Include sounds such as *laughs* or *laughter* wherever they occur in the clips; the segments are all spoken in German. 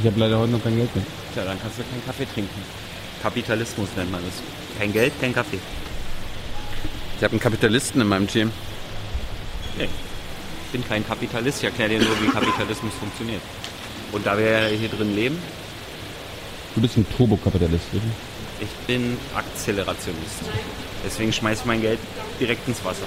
Ich habe leider heute noch kein Geld mit. Tja, dann kannst du keinen Kaffee trinken. Kapitalismus nennt man es. Kein Geld, kein Kaffee. Ich habe einen Kapitalisten in meinem Team. Nee. Ich bin kein Kapitalist, ich erkläre dir nur, wie Kapitalismus funktioniert. Und da wir ja hier drin leben, Du bist ein Turbokapitalist, richtig? ich bin Akzelerationist. Deswegen schmeiße ich mein Geld direkt ins Wasser.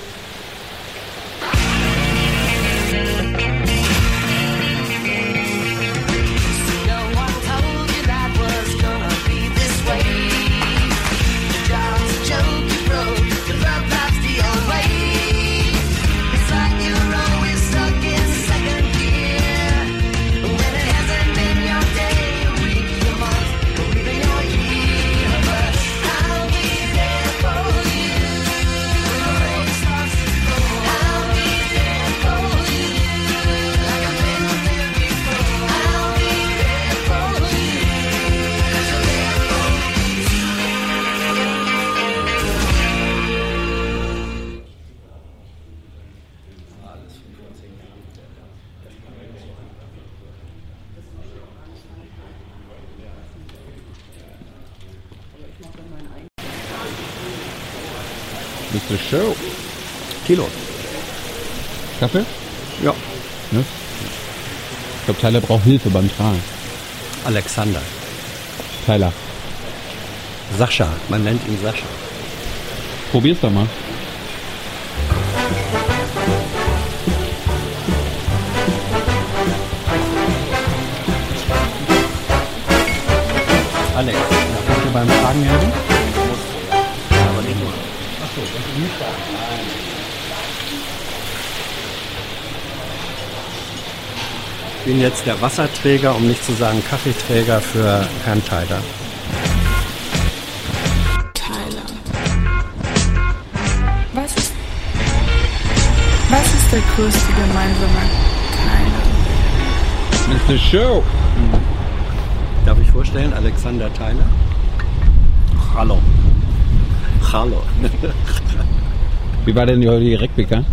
Show. Kilo. Kaffee? Ja. Ne? Ich glaube, Tyler braucht Hilfe beim Tragen. Alexander. Tyler, Sascha. Man nennt ihn Sascha. probier's doch mal. Alex. Dir beim Tragen helfen? Bin jetzt der Wasserträger, um nicht zu sagen Kaffeeträger für Herrn Tyler. Tyler. Was ist, was ist der größte gemeinsame Teiler? Mr. Show. Darf ich vorstellen, Alexander Tyler? Hallo. Hallo. Wie war denn die heutige Rekbika?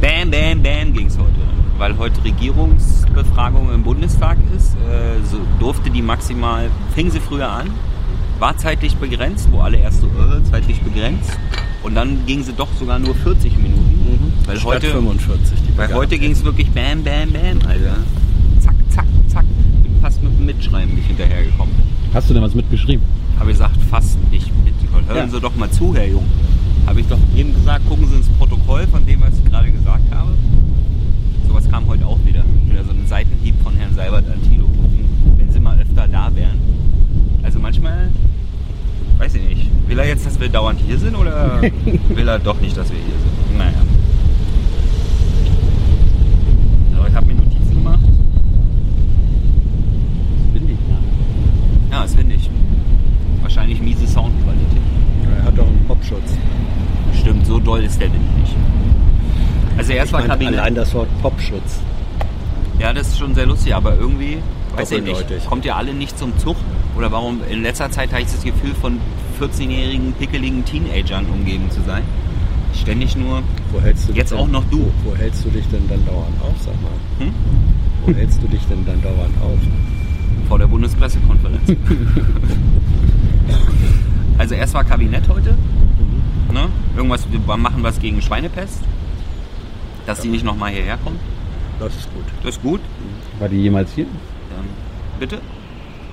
Bam, bam, bam ging's heute. Weil heute Regierungsbefragung im Bundestag ist, äh, so durfte die maximal, fing sie früher an, war zeitlich begrenzt, wo alle erst so, äh, zeitlich begrenzt. Und dann ging sie doch sogar nur 40 Minuten. Weil Statt heute, 45. Die weil heute ging es wirklich bam, bam, bam, Alter. Zack, zack, zack. Bin fast mit dem Mitschreiben nicht hinterhergekommen. Hast du denn was mitgeschrieben? Habe ich gesagt, fast nicht mit. Nicole. Hören Ja. Sie doch mal zu, Herr Jung. Habe ich doch eben gesagt, gucken Sie ins Protokoll von dem, was ich gerade gesagt habe. Sowas kam heute auch wieder. Wieder so ein Seitenhieb von Herrn Seibert an Tilo gucken, wenn Sie mal öfter da wären. Also manchmal, weiß ich nicht, will er jetzt, dass wir dauernd hier sind oder *laughs* will er doch nicht, dass wir hier sind? Naja. Aber ich habe mir Notizen gemacht. Windig, ja. Ja, ist windig. Wahrscheinlich miese Soundqualität. Er hat doch einen Popschutz. Stimmt, so doll ist der Wind nicht. Also erst Ich war meine, Kabinett. allein das Wort Popschutz. Ja, das ist schon sehr lustig, aber irgendwie, weiß ich nicht, kommt ihr alle nicht zum Zug? Oder warum in letzter Zeit habe ich das Gefühl, von 14-jährigen, pickeligen Teenagern umgeben zu sein? Ständig nur, Wo hältst du Jetzt auch noch du. Wo, wo hältst du dich denn dann dauernd auf, sag mal? Hm? Wo hältst du dich denn dann dauernd auf? vor der Bundespressekonferenz. *laughs* also erst war Kabinett heute. Ne? Irgendwas, wir machen was gegen Schweinepest. Dass die nicht nochmal hierher kommen. Das ist gut. Das ist gut. War die jemals hier? Ähm, bitte?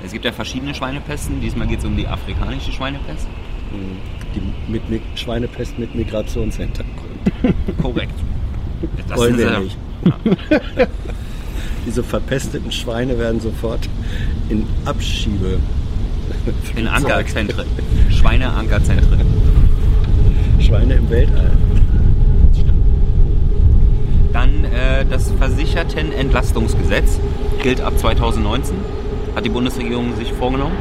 Es gibt ja verschiedene Schweinepesten. Diesmal geht es um die afrikanische Schweinepest. Die mit, mit Schweinepest mit Migrationshintergrund. *laughs* Korrekt. Das Wollen wir ja- nicht. *laughs* Diese verpesteten Schweine werden sofort in Abschiebe. In Ankerzentren. *laughs* Schweineankerzentren. Schweine im Weltall. Dann äh, das Versichertenentlastungsgesetz gilt ab 2019. Hat die Bundesregierung sich vorgenommen.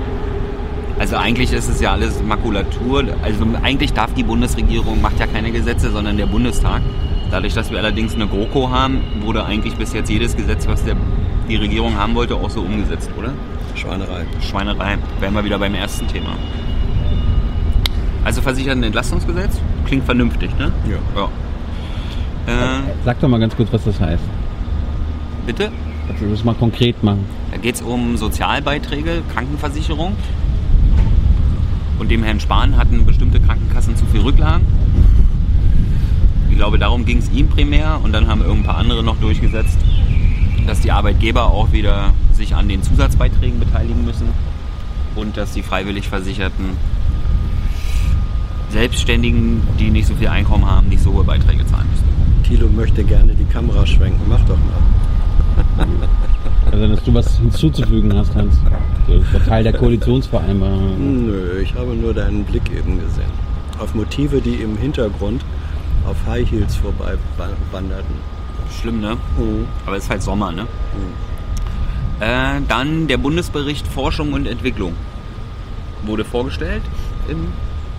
Also eigentlich ist es ja alles Makulatur. Also eigentlich darf die Bundesregierung, macht ja keine Gesetze, sondern der Bundestag. Dadurch, dass wir allerdings eine GroKo haben, wurde eigentlich bis jetzt jedes Gesetz, was der, die Regierung haben wollte, auch so umgesetzt, oder? Schweinerei. Schweinerei. Wären wir wieder beim ersten Thema. Also Versichertenentlastungsgesetz klingt vernünftig, ne? Ja. ja. Äh, Sag doch mal ganz kurz, was das heißt. bitte? Also, das mal konkret machen. Da geht es um Sozialbeiträge, Krankenversicherung. Und dem Herrn Spahn hatten bestimmte Krankenkassen zu viel Rücklagen. Ich glaube, darum ging es ihm primär. Und dann haben irgendein paar andere noch durchgesetzt, dass die Arbeitgeber auch wieder sich an den Zusatzbeiträgen beteiligen müssen. Und dass die freiwillig Versicherten Selbstständigen, die nicht so viel Einkommen haben, nicht so hohe Beiträge zahlen müssen. Thilo möchte gerne die Kamera schwenken. Mach doch mal. *laughs* Also, dass du was hinzuzufügen hast, Hans. Das war Teil der Koalitionsvereinbarung. Nö, ich habe nur deinen Blick eben gesehen. Auf Motive, die im Hintergrund auf High Heels vorbei wa- wanderten. Schlimm, ne? Aber es ist halt Sommer, ne? Äh, dann der Bundesbericht Forschung und Entwicklung wurde vorgestellt im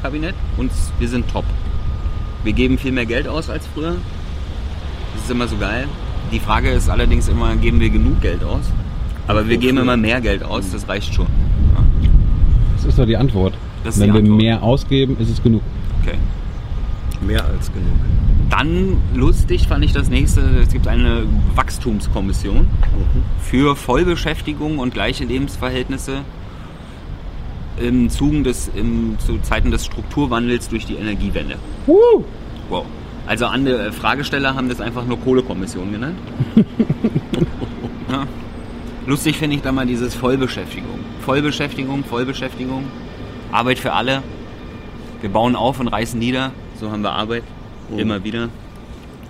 Kabinett und wir sind top. Wir geben viel mehr Geld aus als früher. Das ist immer so geil. Die Frage ist allerdings immer, geben wir genug Geld aus? Aber wir geben immer mehr Geld aus, das reicht schon. Ja, Das ist doch die Antwort. Wenn die wir Antwort. mehr ausgeben, ist es genug. okay. Mehr als genug. Dann lustig fand ich das nächste, es gibt eine Wachstumskommission für Vollbeschäftigung und gleiche Lebensverhältnisse im Zugen des, im, zu Zeiten des Strukturwandels durch die Energiewende. Wow. Also andere Fragesteller haben das einfach nur Kohlekommission genannt. *laughs* ja. Lustig finde ich da mal dieses Vollbeschäftigung. Vollbeschäftigung, Vollbeschäftigung, Arbeit für alle. Wir bauen auf und reißen nieder, so haben wir Arbeit. Immer wieder.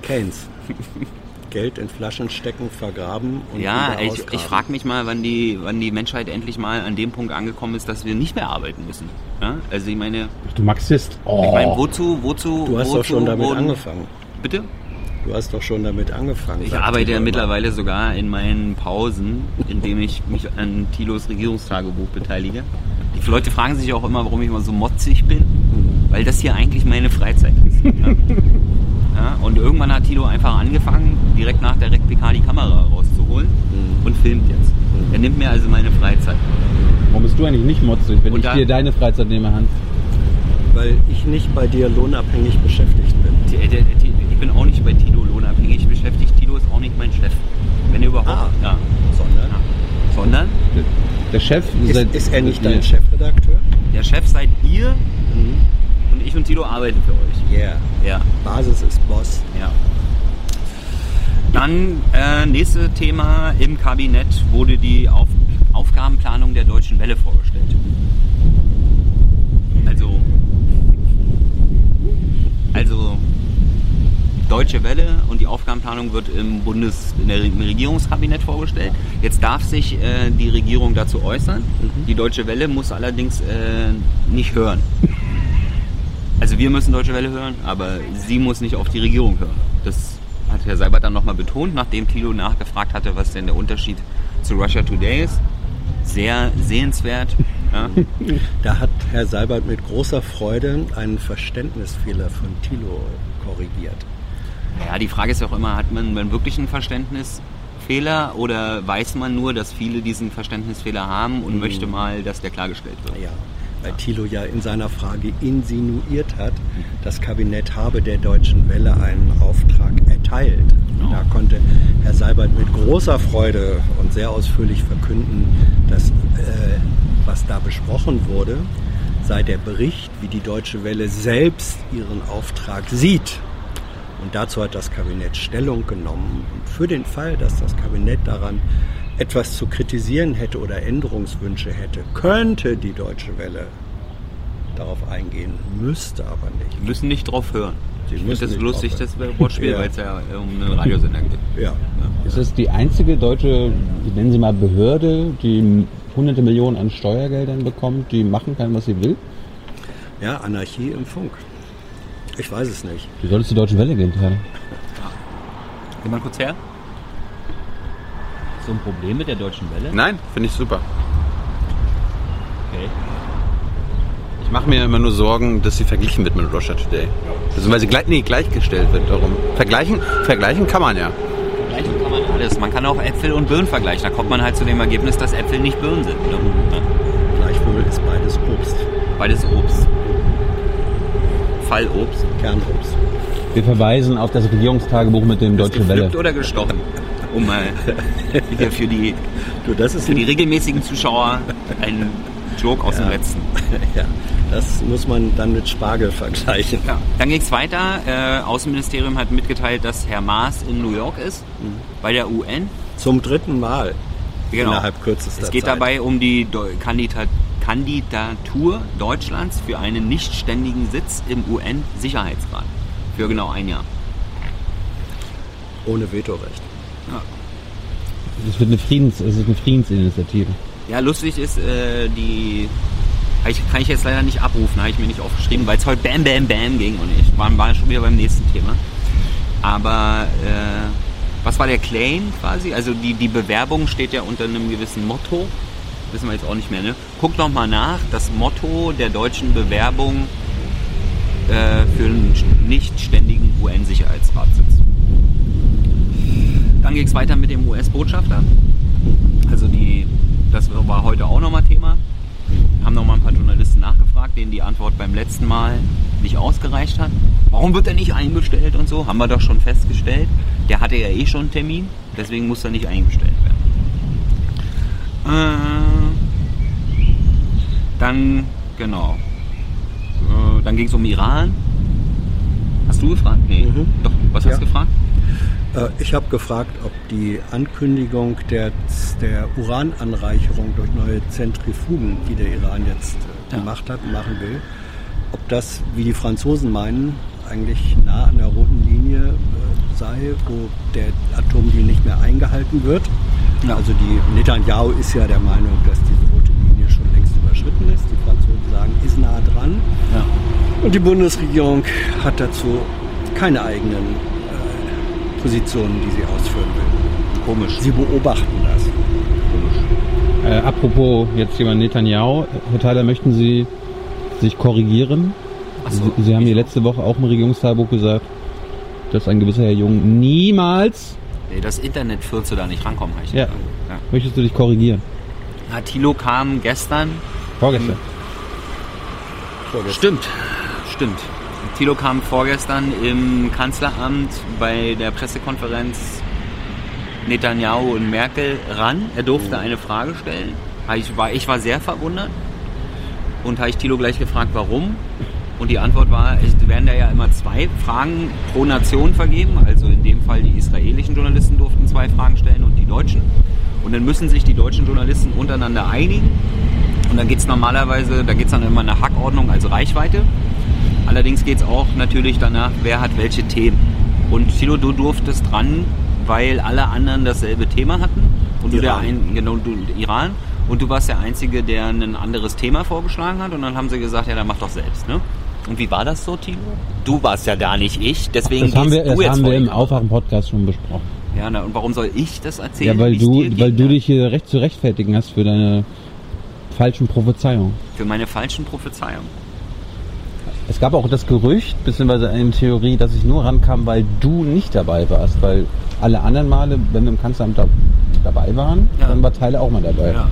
Keynes. *laughs* Geld in Flaschen stecken, vergraben und Ja, ich, ich frage mich mal, wann die, wann die Menschheit endlich mal an dem Punkt angekommen ist, dass wir nicht mehr arbeiten müssen. Ja? Also ich meine, Du Marxist. Oh. ich meine, wozu, wozu, Du hast wozu doch schon damit wurden- angefangen. Bitte? Du hast doch schon damit angefangen. Ich arbeite ja mittlerweile sogar in meinen Pausen, indem ich mich an Thilos Regierungstagebuch beteilige. Die Leute fragen sich auch immer, warum ich immer so motzig bin, weil das hier eigentlich meine Freizeit ist. Ja. *laughs* Ja, und irgendwann hat Thilo einfach angefangen, direkt nach der RecPK die Kamera rauszuholen und filmt jetzt. Er nimmt mir also meine Freizeit. Warum bist du eigentlich nicht motzig, wenn Und ich da- dir deine Freizeit nehme, Hans? Weil ich nicht bei dir lohnabhängig beschäftigt bin. Die- äh, Ich bin auch nicht bei Tilo lohnabhängig beschäftigt. Tilo ist auch nicht mein Chef. Wenn überhaupt. Ah. Ja. Sondern Ja. Sondern Der Chef ist, ist er nicht dein. Chefredakteur? der Chef seid ihr und ich und Tilo arbeiten für euch. Yeah. Ja. Basis ist Boss. Ja. Dann äh, nächste Thema im Kabinett wurde die Auf Aufgabenplanung der Deutschen Welle vorgestellt. Also, also Deutsche Welle und die Aufgabenplanung wird im Bundes in der, im Regierungskabinett vorgestellt. Jetzt darf sich äh, die Regierung dazu äußern. Die Deutsche Welle muss allerdings äh, nicht hören. Also wir müssen Deutsche Welle hören, aber sie muss nicht auf die Regierung hören. Das hat Herr Seibert dann nochmal betont, nachdem Thilo nachgefragt hatte, was denn der Unterschied zu Russia Today ist. Sehr sehenswert. Ja. *laughs* Da hat Herr Seibert mit großer Freude einen Verständnisfehler von Thilo korrigiert. ja, die Frage ist ja auch immer, hat man einen wirklichen Verständnisfehler oder weiß man nur, dass viele diesen Verständnisfehler haben und möchte mal, dass der klargestellt wird? Ja, weil Thilo ja in seiner Frage insinuiert hat, das Kabinett habe der Deutschen Welle einen Auftrag erteilt. Und da konnte Herr Seibert mit großer Freude und sehr ausführlich verkünden, dass äh, was da besprochen wurde, sei der Bericht, wie die Deutsche Welle selbst ihren Auftrag sieht. Und dazu hat das Kabinett Stellung genommen. Und für den Fall, dass das Kabinett daran etwas zu kritisieren hätte oder Änderungswünsche hätte, könnte die Deutsche Welle darauf eingehen, müsste aber nicht. müssen nicht drauf hören. Sie Ich finde das nicht lustig, drauf das. Wortspiel, *laughs* Ja. weil es ja um einen Radiosender geht. Ja. Ist das die einzige deutsche, ich nenne sie mal Behörde, die hunderte Millionen an Steuergeldern bekommt, die machen kann, was sie will? ja, Anarchie im Funk. Ich weiß es nicht. Du solltest zur Deutschen Welle gehen, Teil. Geh mal kurz her. So ein Problem mit der Deutschen Welle? Nein, finde ich super. Okay. Ich mache mir immer nur Sorgen, dass sie verglichen wird mit Russia Today. Also weil sie gleich, nee, gleichgestellt wird darum. Vergleichen, vergleichen kann man ja. Vergleichen kann man alles. Man kann auch Äpfel und Birnen vergleichen. Da kommt man halt zu dem Ergebnis, dass Äpfel nicht Birnen sind. Ne? Gleichwohl ist beides Obst. Beides Obst. Fallobst. Kernobst. Wir verweisen auf das Regierungstagebuch mit dem Deutsche Welle. Oder gestochen? Um mal hier für die Du, das ist Für die regelmäßigen Zuschauer ein Joke aus dem Ja. letzten. *laughs* ja, das muss man dann mit Spargel vergleichen. Ja. Dann ging es weiter. Äh, Außenministerium hat mitgeteilt, dass Herr Maas in New York ist, Mhm. bei der UN. Zum dritten Mal Genau. innerhalb kürzester Es geht Zeit. dabei um die Deu- Kandida Kandidatur Deutschlands für einen nichtständigen Sitz im UN-Sicherheitsrat. Für genau ein Jahr. ohne Vetorecht. Es wird eine Friedens, es ist eine Friedensinitiative. Ja, lustig ist, äh, die ich, kann ich jetzt leider nicht abrufen, habe ich mir nicht aufgeschrieben, weil es heute Bam Bam Bam ging und ich war, war schon wieder beim nächsten Thema. Aber äh, was war der Claim quasi? Also die, die Bewerbung steht ja unter einem gewissen Motto. Wissen wir jetzt auch nicht mehr, ne? Guckt noch mal nach. Das Motto der deutschen Bewerbung äh, für einen nicht ständigen UN-Sicherheitsratssitz. Dann ging es weiter mit dem US-Botschafter. Also die, das war heute auch nochmal Thema. Haben nochmal ein paar Journalisten nachgefragt, denen die Antwort beim letzten Mal nicht ausgereicht hat. Warum wird er nicht einbestellt und so? Haben wir doch schon festgestellt. Der hatte ja eh schon einen Termin, deswegen muss er nicht eingestellt werden. Äh, dann, genau. Äh, dann ging es um Iran. Hast du gefragt? Nee. Mhm. Doch, was Ja. hast du gefragt? Äh, Ich habe gefragt, ob die Ankündigung der, der Urananreicherung durch neue Zentrifugen, die der Iran jetzt äh, gemacht hat, machen will, ob das, wie die Franzosen meinen, eigentlich nah an der roten Linie äh, sei, wo der Atomdeal nicht mehr eingehalten wird. Ja. Also die Netanyahu ist ja der Meinung, dass diese rote Linie schon längst überschritten ist. Die Franzosen sagen, ist nah dran. Ja. Und die Bundesregierung hat dazu keine eigenen Positionen, die sie ausführen will. Komisch. Sie beobachten das. Äh, apropos jetzt jemand Netanyahu, Herr Theiler, möchten Sie sich korrigieren? So. Sie, Sie haben hier letzte Woche auch im Regierungstagebuch gesagt, dass ein gewisser Herr Jung niemals. Nee, das Internet führst du da nicht rankommen, habe ich Ja. Ja. Möchtest du dich korrigieren? Ja, Thilo kam gestern. Vorgestern. Stimmt, stimmt. Thilo kam vorgestern im Kanzleramt bei der Pressekonferenz Netanyahu und Merkel ran. Er durfte eine Frage stellen. Ich war, ich war sehr verwundert und habe ich Thilo gleich gefragt, warum. Und die Antwort war, es werden da ja immer zwei Fragen pro Nation vergeben. Also in dem Fall die israelischen Journalisten durften zwei Fragen stellen und die deutschen. Und dann müssen sich die deutschen Journalisten untereinander einigen. Und dann geht es normalerweise, da geht es dann immer nach Hackordnung, also Reichweite. Allerdings geht es auch natürlich danach, wer hat welche Themen. Und Thilo, du durftest dran, weil alle anderen dasselbe Thema hatten. Und du der Iran. ein, genau, du Iran. Und du warst der Einzige, der ein anderes Thema vorgeschlagen hat. Und dann haben sie gesagt, ja, dann mach doch selbst. Ne? Und wie war das so, Thilo? Du warst ja da nicht ich, deswegen Das haben wir, das haben wir im. Aufwachen-Podcast schon besprochen. Ja, na, und warum soll ich das erzählen? Ja, weil du, weil du dich hier recht zu rechtfertigen hast für deine falschen Prophezeiungen. Für meine falschen Prophezeiungen. Es gab auch das Gerücht, beziehungsweise eine Theorie, dass ich nur rankam, weil du nicht dabei warst. Weil alle anderen Male, wenn wir im Kanzleramt da, dabei waren, Ja. dann war Teile auch mal dabei. Ja.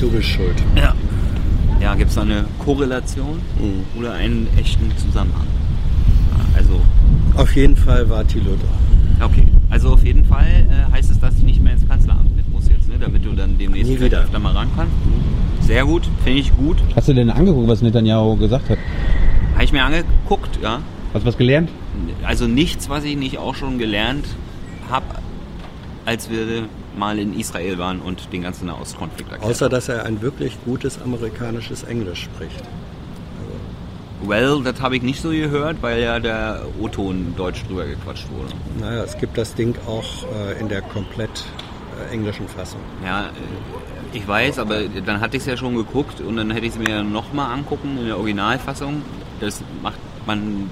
Du bist schuld. Ja. Ja, gibt es da eine Korrelation Mhm. oder einen echten Zusammenhang? Also, Auf jeden Fall war Thilo da. okay. Also auf jeden Fall äh, heißt es, dass ich nicht mehr ins Kanzleramt mit muss jetzt, ne? damit du dann demnächst wieder. öfter mal ran kannst. Sehr gut, finde ich gut. Hast du denn angeguckt, was Netanyahu gesagt hat? Habe ich mir angeguckt, ja. Hast du was gelernt? Also nichts, was ich nicht auch schon gelernt habe, als wir mal in Israel waren und den ganzen Nahostkonflikt erklärt Außer, dass er ein wirklich gutes amerikanisches Englisch spricht. Well, das habe ich nicht so gehört, weil ja der O-Ton deutsch drüber gequatscht wurde. Naja, es gibt das Ding auch äh, in der komplett englischen Fassung. Ja, äh, ich weiß, aber dann hatte ich es ja schon geguckt und dann hätte ich es mir nochmal angucken in der Originalfassung. Das macht man.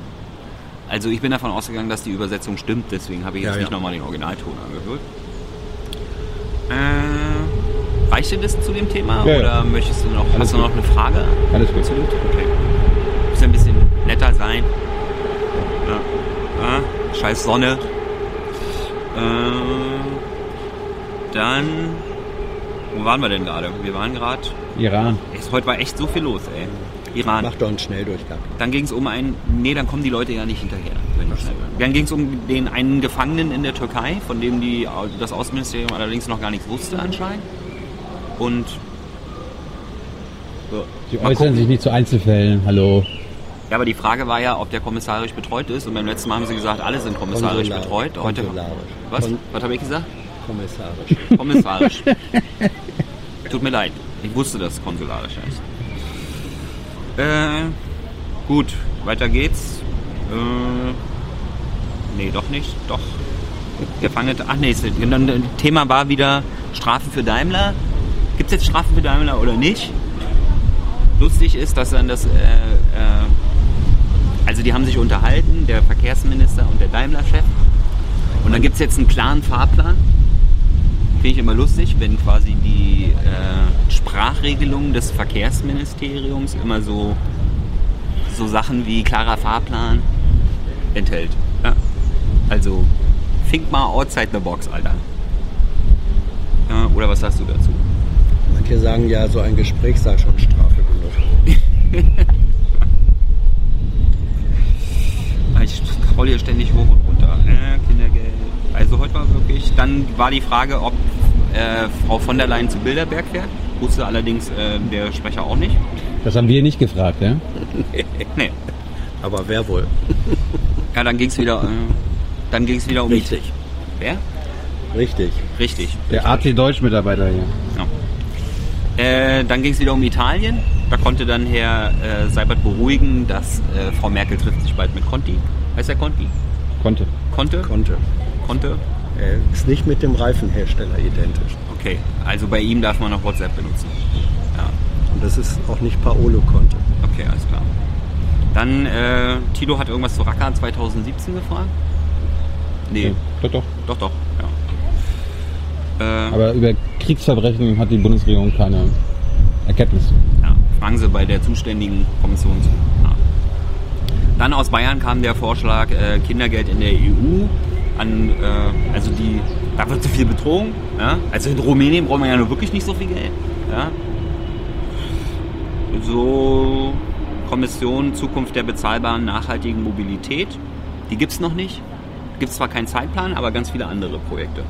Also ich bin davon ausgegangen, dass die Übersetzung stimmt, deswegen habe ich Ja, jetzt nicht ja. nochmal den Originalton angehört. Äh, reicht dir das zu dem Thema Ja, oder möchtest du noch, Alles hast du noch eine Frage Alles gut. zu dem? Okay. Muss ein bisschen netter sein. Ja, scheiß Sonne. Äh, dann. Wo waren wir denn gerade? Wir waren gerade. Iran. Echt, Heute war echt so viel los, ey. Iran. Mach doch einen Schnelldurchgang. Dann ging es um einen, nee, dann kommen die Leute ja nicht hinterher. Dann ging es um den einen Gefangenen in der Türkei, von dem die, das Außenministerium allerdings noch gar nichts wusste anscheinend. Und so. Sie Mal äußern gucken. sich nicht zu Einzelfällen. Hallo. Ja, aber die Frage war ja, ob der kommissarisch betreut ist. Und beim letzten Mal haben sie gesagt, alle sind kommissarisch betreut. Heute, was? Was habe ich gesagt? Kommissarisch. *laughs* Kommissarisch. Tut mir leid. Ich wusste, dass es konsularisch heißt. Äh, gut, weiter geht's. Äh, nee, doch nicht. Doch. Gefangene. Ach nee, äh, Thema war wieder Strafen für Daimler. Gibt es jetzt Strafen für Daimler oder nicht? Lustig ist, dass dann das. Äh, äh, also, die haben sich unterhalten, der Verkehrsminister und der Daimler-Chef. Und dann gibt es jetzt einen klaren Fahrplan. Finde ich immer lustig, wenn quasi die äh, Sprachregelung des Verkehrsministeriums immer so, so Sachen wie klarer Fahrplan enthält. Ja. Also, think mal outside the box, Alter. Ja, oder was sagst du dazu? Manche sagen ja, so ein Gespräch sei schon Strafe genug. *laughs* Ich scroll hier ständig hoch und runter. Äh, Kindergeld. Also heute war wirklich. Dann war die Frage, ob äh, Frau von der Leyen zu Bilderberg fährt. Wusste allerdings äh, der Sprecher auch nicht. Das haben wir nicht gefragt, ja? *laughs* Nee. Aber wer wohl? Ja, dann ging es wieder, äh, dann ging's wieder um Richtig. Wer? Richtig. Richtig. Der AT-Deutsch-Mitarbeiter hier. Ja. Äh, dann ging es wieder um Italien. Da konnte dann Herr äh, Seibert beruhigen, dass äh, Frau Merkel trifft sich bald mit Conti. Heißt er Conti? Konnte. Konnte? Konnte. Konnte? Er ist nicht mit dem Reifenhersteller identisch. Okay. Also bei ihm darf man noch WhatsApp benutzen. Ja. Und das ist auch nicht Paolo Conte. Okay, alles klar. Dann, äh, Tilo hat irgendwas zu Raqqa 2017 gefragt? Nee, Ja, Doch, doch. doch, doch. Ja. Äh, Aber über Kriegsverbrechen hat die Bundesregierung keine Erkenntnisse. Ja, fragen Sie bei der zuständigen Kommission zu. Ja. Dann aus Bayern kam der Vorschlag äh, Kindergeld in der EU an, äh, also die, da wird zu viel betrogen. Ja? Also in Rumänien braucht man ja nur wirklich nicht so viel Geld. Ja? So Kommission Zukunft der bezahlbaren nachhaltigen Mobilität, die gibt es noch nicht. Gibt zwar keinen Zeitplan, aber ganz viele andere Projekte.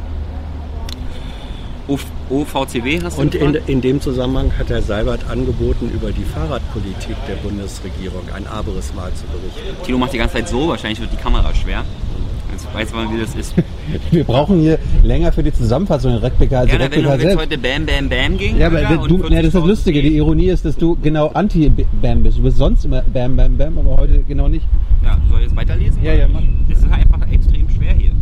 OVCW hast du Und in, in dem Zusammenhang hat Herr Seibert angeboten, über die Fahrradpolitik der Bundesregierung ein Aberissmal zu berichten. Tilo macht die ganze Zeit so, wahrscheinlich wird die Kamera schwer. Jetzt weiß man, wie das ist. *laughs* Wir brauchen hier länger für die Zusammenfassung in Rekbecker als Ja, na, wenn Rekbecker jetzt selbst. heute Bam Bam Bam ging. Ja, aber du, ja, das ist das 40.000 Lustige. Die Ironie ist, dass du genau anti-Bam bist. Du bist sonst immer Bam, Bam, Bam, aber heute genau nicht. Ja, soll ich jetzt weiterlesen? Ja, ja, mach. Das ist einfach extrem schwer hier.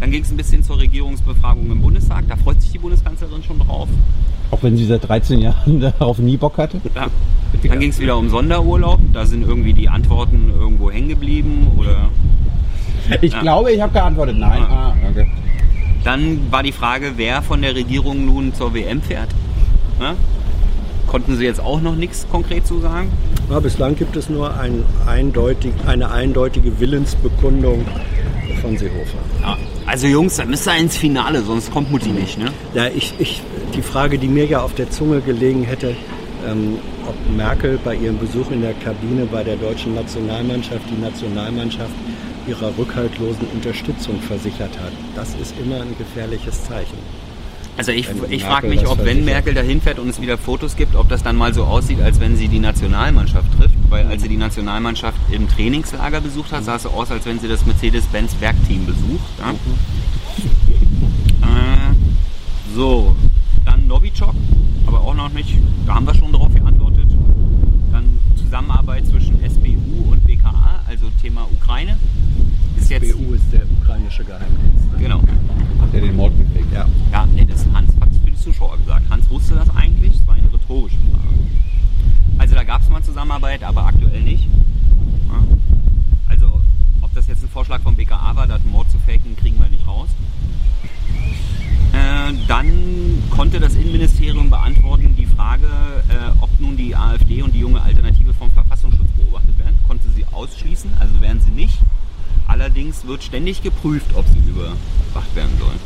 Dann ging es ein bisschen zur Regierungsbefragung im Bundestag. Da freut sich die Bundeskanzlerin schon drauf. Auch wenn sie seit 13 Jahren *laughs* darauf nie Bock hatte. Ja. Dann ging es wieder um Sonderurlaub. Da sind irgendwie die Antworten irgendwo hängen geblieben. Oder *laughs* Ich Ja. glaube, ich habe geantwortet. Nein. Ah. Ah, okay. dann war die Frage, wer von der Regierung nun zur WM fährt. Ja? Konnten sie jetzt auch noch nichts konkret zu sagen? Ja, bislang gibt es nur ein eindeutig, eine eindeutige Willensbekundung von Seehofer. Ja. Also Jungs, da müsst ihr ins Finale, sonst kommt Mutti nicht, ne? Ja, ich, ich, die Frage, die mir ja auf der Zunge gelegen hätte, ähm, ob Merkel bei ihrem Besuch in der Kabine bei der deutschen Nationalmannschaft die Nationalmannschaft ihrer rückhaltlosen Unterstützung versichert hat. Das ist immer ein gefährliches Zeichen. Also ich, ich frage mich, ob wenn. Merkel dahin fährt und es wieder Fotos gibt, ob das dann mal so aussieht, als wenn sie die Nationalmannschaft trifft. Weil als sie die Nationalmannschaft im Trainingslager besucht hat, sah es so aus, als wenn sie das Mercedes-Benz Werkteam besucht. Ja? Äh, so, dann Novichok, aber auch noch nicht, da haben wir schon drauf geantwortet. Dann Zusammenarbeit zwischen SBU und BKA, also Thema Ukraine. Ist jetzt, BU ist der ukrainische Geheimdienst. genau. Hat er den Mord gekriegt. Ja. Ja, nee, das Hans hat es für die Zuschauer gesagt. Hans wusste das eigentlich, es war eine rhetorische Frage. Also da gab es mal Zusammenarbeit, aber aktuell nicht. Ja. Also ob das jetzt ein Vorschlag vom BKA war, da einen Mord zu faken, kriegen wir nicht raus. Äh, dann konnte das Innenministerium beantworten die Frage, äh, ob nun die AfD und die junge Alternative Allerdings wird ständig geprüft, ob sie überwacht werden sollen.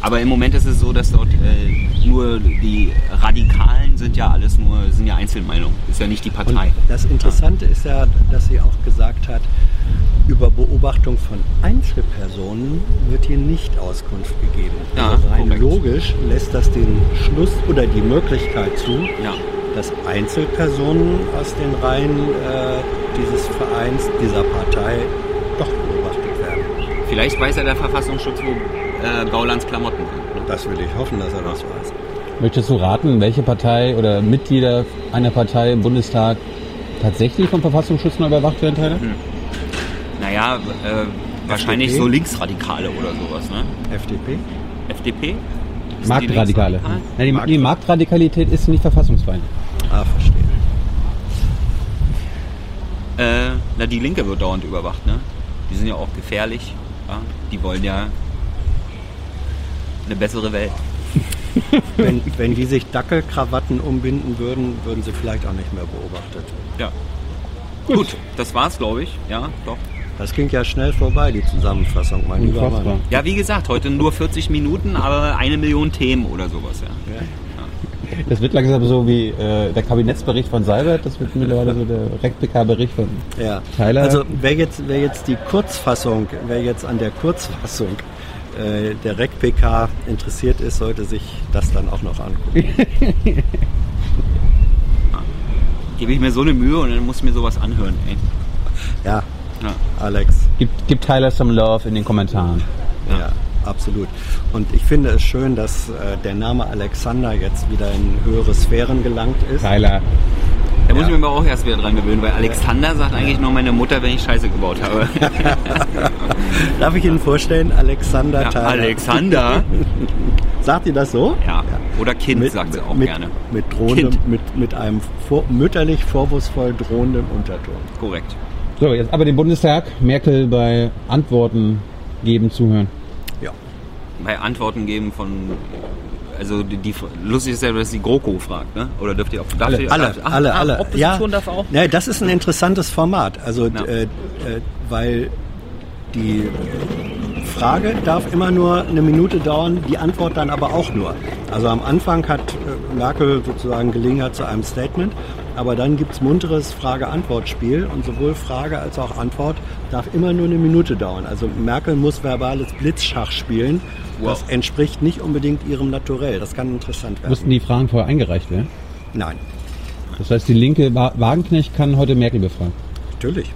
Aber im Moment ist es so, dass dort äh, nur die Radikalen sind ja alles nur, sind ja Einzelmeinungen. Ist ja nicht die Und Partei. das Interessante ist ja, dass sie auch gesagt hat, über Beobachtung von Einzelpersonen wird hier nicht Auskunft gegeben. Ja, also rein korrekt. logisch lässt das den Schluss oder die Möglichkeit zu, Ja. dass Einzelpersonen aus den Reihen äh, dieses Vereins, dieser Partei. Vielleicht weiß ja der Verfassungsschutz, wo äh, Gaulands Klamotten sind. Ne? Das will ich hoffen, dass er das weiß. Möchtest du raten, welche Partei oder Mitglieder einer Partei im Bundestag tatsächlich vom Verfassungsschutz noch überwacht werden, Tyler? Naja, äh, wahrscheinlich so Linksradikale oder sowas. Ne? FDP? FDP? Die Marktradikale. linksradikal? Ja, die, Markt- die Marktradikalität ist nicht verfassungsfeindlich. Ah, verstehe. Äh, na, die Linke wird dauernd überwacht, ne? Die sind ja auch gefährlich. Ja? Die wollen ja eine bessere Welt. *laughs* Wenn, wenn die sich Dackelkrawatten umbinden würden, würden sie vielleicht auch nicht mehr beobachtet. Ja. Gut, das war's, glaube ich. Ja, doch. Das ging ja schnell vorbei, die Zusammenfassung, mein lieber. Mann. Ja, wie gesagt, heute nur 40 Minuten, aber eine Million Themen oder sowas, ja. Ja. Das wird langsam so wie äh, der Kabinettsbericht von Seibert, das wird mittlerweile so der RecPK-Bericht von Ja. Tyler. Also wer jetzt, wer jetzt die Kurzfassung, wer jetzt an der Kurzfassung äh, der REC-PK interessiert ist, sollte sich das dann auch noch angucken. *laughs* Gebe ich mir so eine Mühe und dann muss ich mir sowas anhören, ey. Ja, Ja. Alex, Gib, gib Tyler some love in den Kommentaren. ja. Absolut. Und ich finde es schön, dass äh, der Name Alexander jetzt wieder in höhere Sphären gelangt ist. Tyler. Da muss ich mir aber auch erst wieder dran gewöhnen, weil Alexander sagt eigentlich nur meine Mutter, wenn ich Scheiße gebaut habe. *laughs* Darf ich Ihnen vorstellen, Alexander Ja, Tyler? Alexander. *laughs* Sagt ihr das so? Ja. Oder Kind, sagt sie auch mit, gerne. Mit, drohendem, mit, mit einem vor, mütterlich vorwurfsvoll drohendem Unterton. Korrekt. So, jetzt aber den Bundestag. Merkel bei Antworten geben, zuhören. Ja. Bei Antworten geben von. Also die, die lustig ist ja, dass die GroKo fragt, ne? Oder dürft ihr auch Alle, ihr, Alle, ach, alle, ah, alle. Opposition darf auch. Ja, das ist ein interessantes Format. Also, Ja. äh, äh, weil die Frage darf immer nur eine Minute dauern, die Antwort dann aber auch nur. Also am Anfang hat äh, Merkel sozusagen Gelegenheit zu einem Statement, aber dann gibt's munteres Frage-Antwort-Spiel und sowohl Frage als auch Antwort darf immer nur eine Minute dauern. Also Merkel muss verbales Blitzschach spielen. Das Wow. entspricht nicht unbedingt ihrem Naturell. Das kann interessant werden. Mussten die Fragen vorher eingereicht werden? Nein, Das heißt, die linke Wa- Wagenknecht kann heute Merkel befragen. natürlich.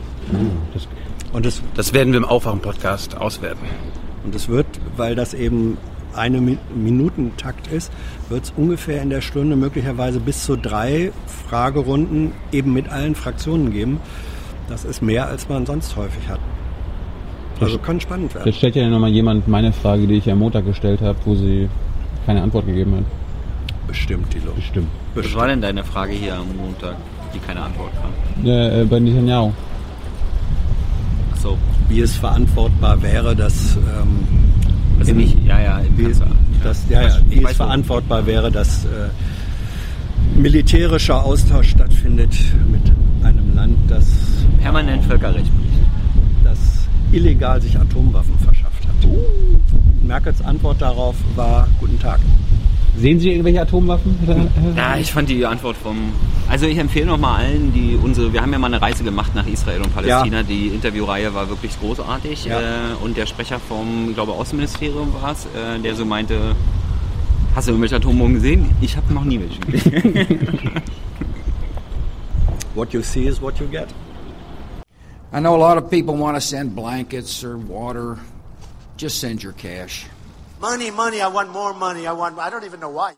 Das, Und es Das werden wir im Aufwachen-Podcast auswerten. Und es wird, weil das eben eine Mi- Minutentakt ist, wird es ungefähr in der Stunde möglicherweise bis zu drei Fragerunden eben mit allen Fraktionen geben. Das ist mehr, als man sonst häufig hat. Also kann spannend werden. jetzt stellt ja nochmal jemand meine Frage, die ich am Montag gestellt habe, wo sie keine Antwort gegeben hat. Bestimmt, Tilo. Bestimmt. Was war denn deine Frage hier am Montag, die keine Antwort kam? Äh, äh, bei Netanyahu. Achso. Wie es verantwortbar wäre, dass, ähm, Also nicht, ja, ja, im wie, Kanzler. dass, ja, ja, wie es wo. verantwortbar wäre, dass äh, militärischer Austausch stattfindet mit einem Land, das Permanent Völkerrecht. das illegal sich Atomwaffen verschafft hat. Merkels Antwort darauf war Guten Tag. Sehen Sie irgendwelche Atomwaffen? Ja, ich fand die Antwort vom. Also ich empfehle nochmal allen, die unsere. Wir haben ja mal eine Reise gemacht nach Israel und Palästina. Ja. Die Interviewreihe war wirklich großartig. Ja. Äh, und der Sprecher vom, ich glaube, Außenministerium war es, äh, der so meinte, hast du irgendwelche Atombomben gesehen? Ich habe noch nie welche gesehen. *laughs* What you see is what you get. I know a lot of people want to send blankets or water. Just send your cash. Money, money, I want more money. I want, I don't even know why.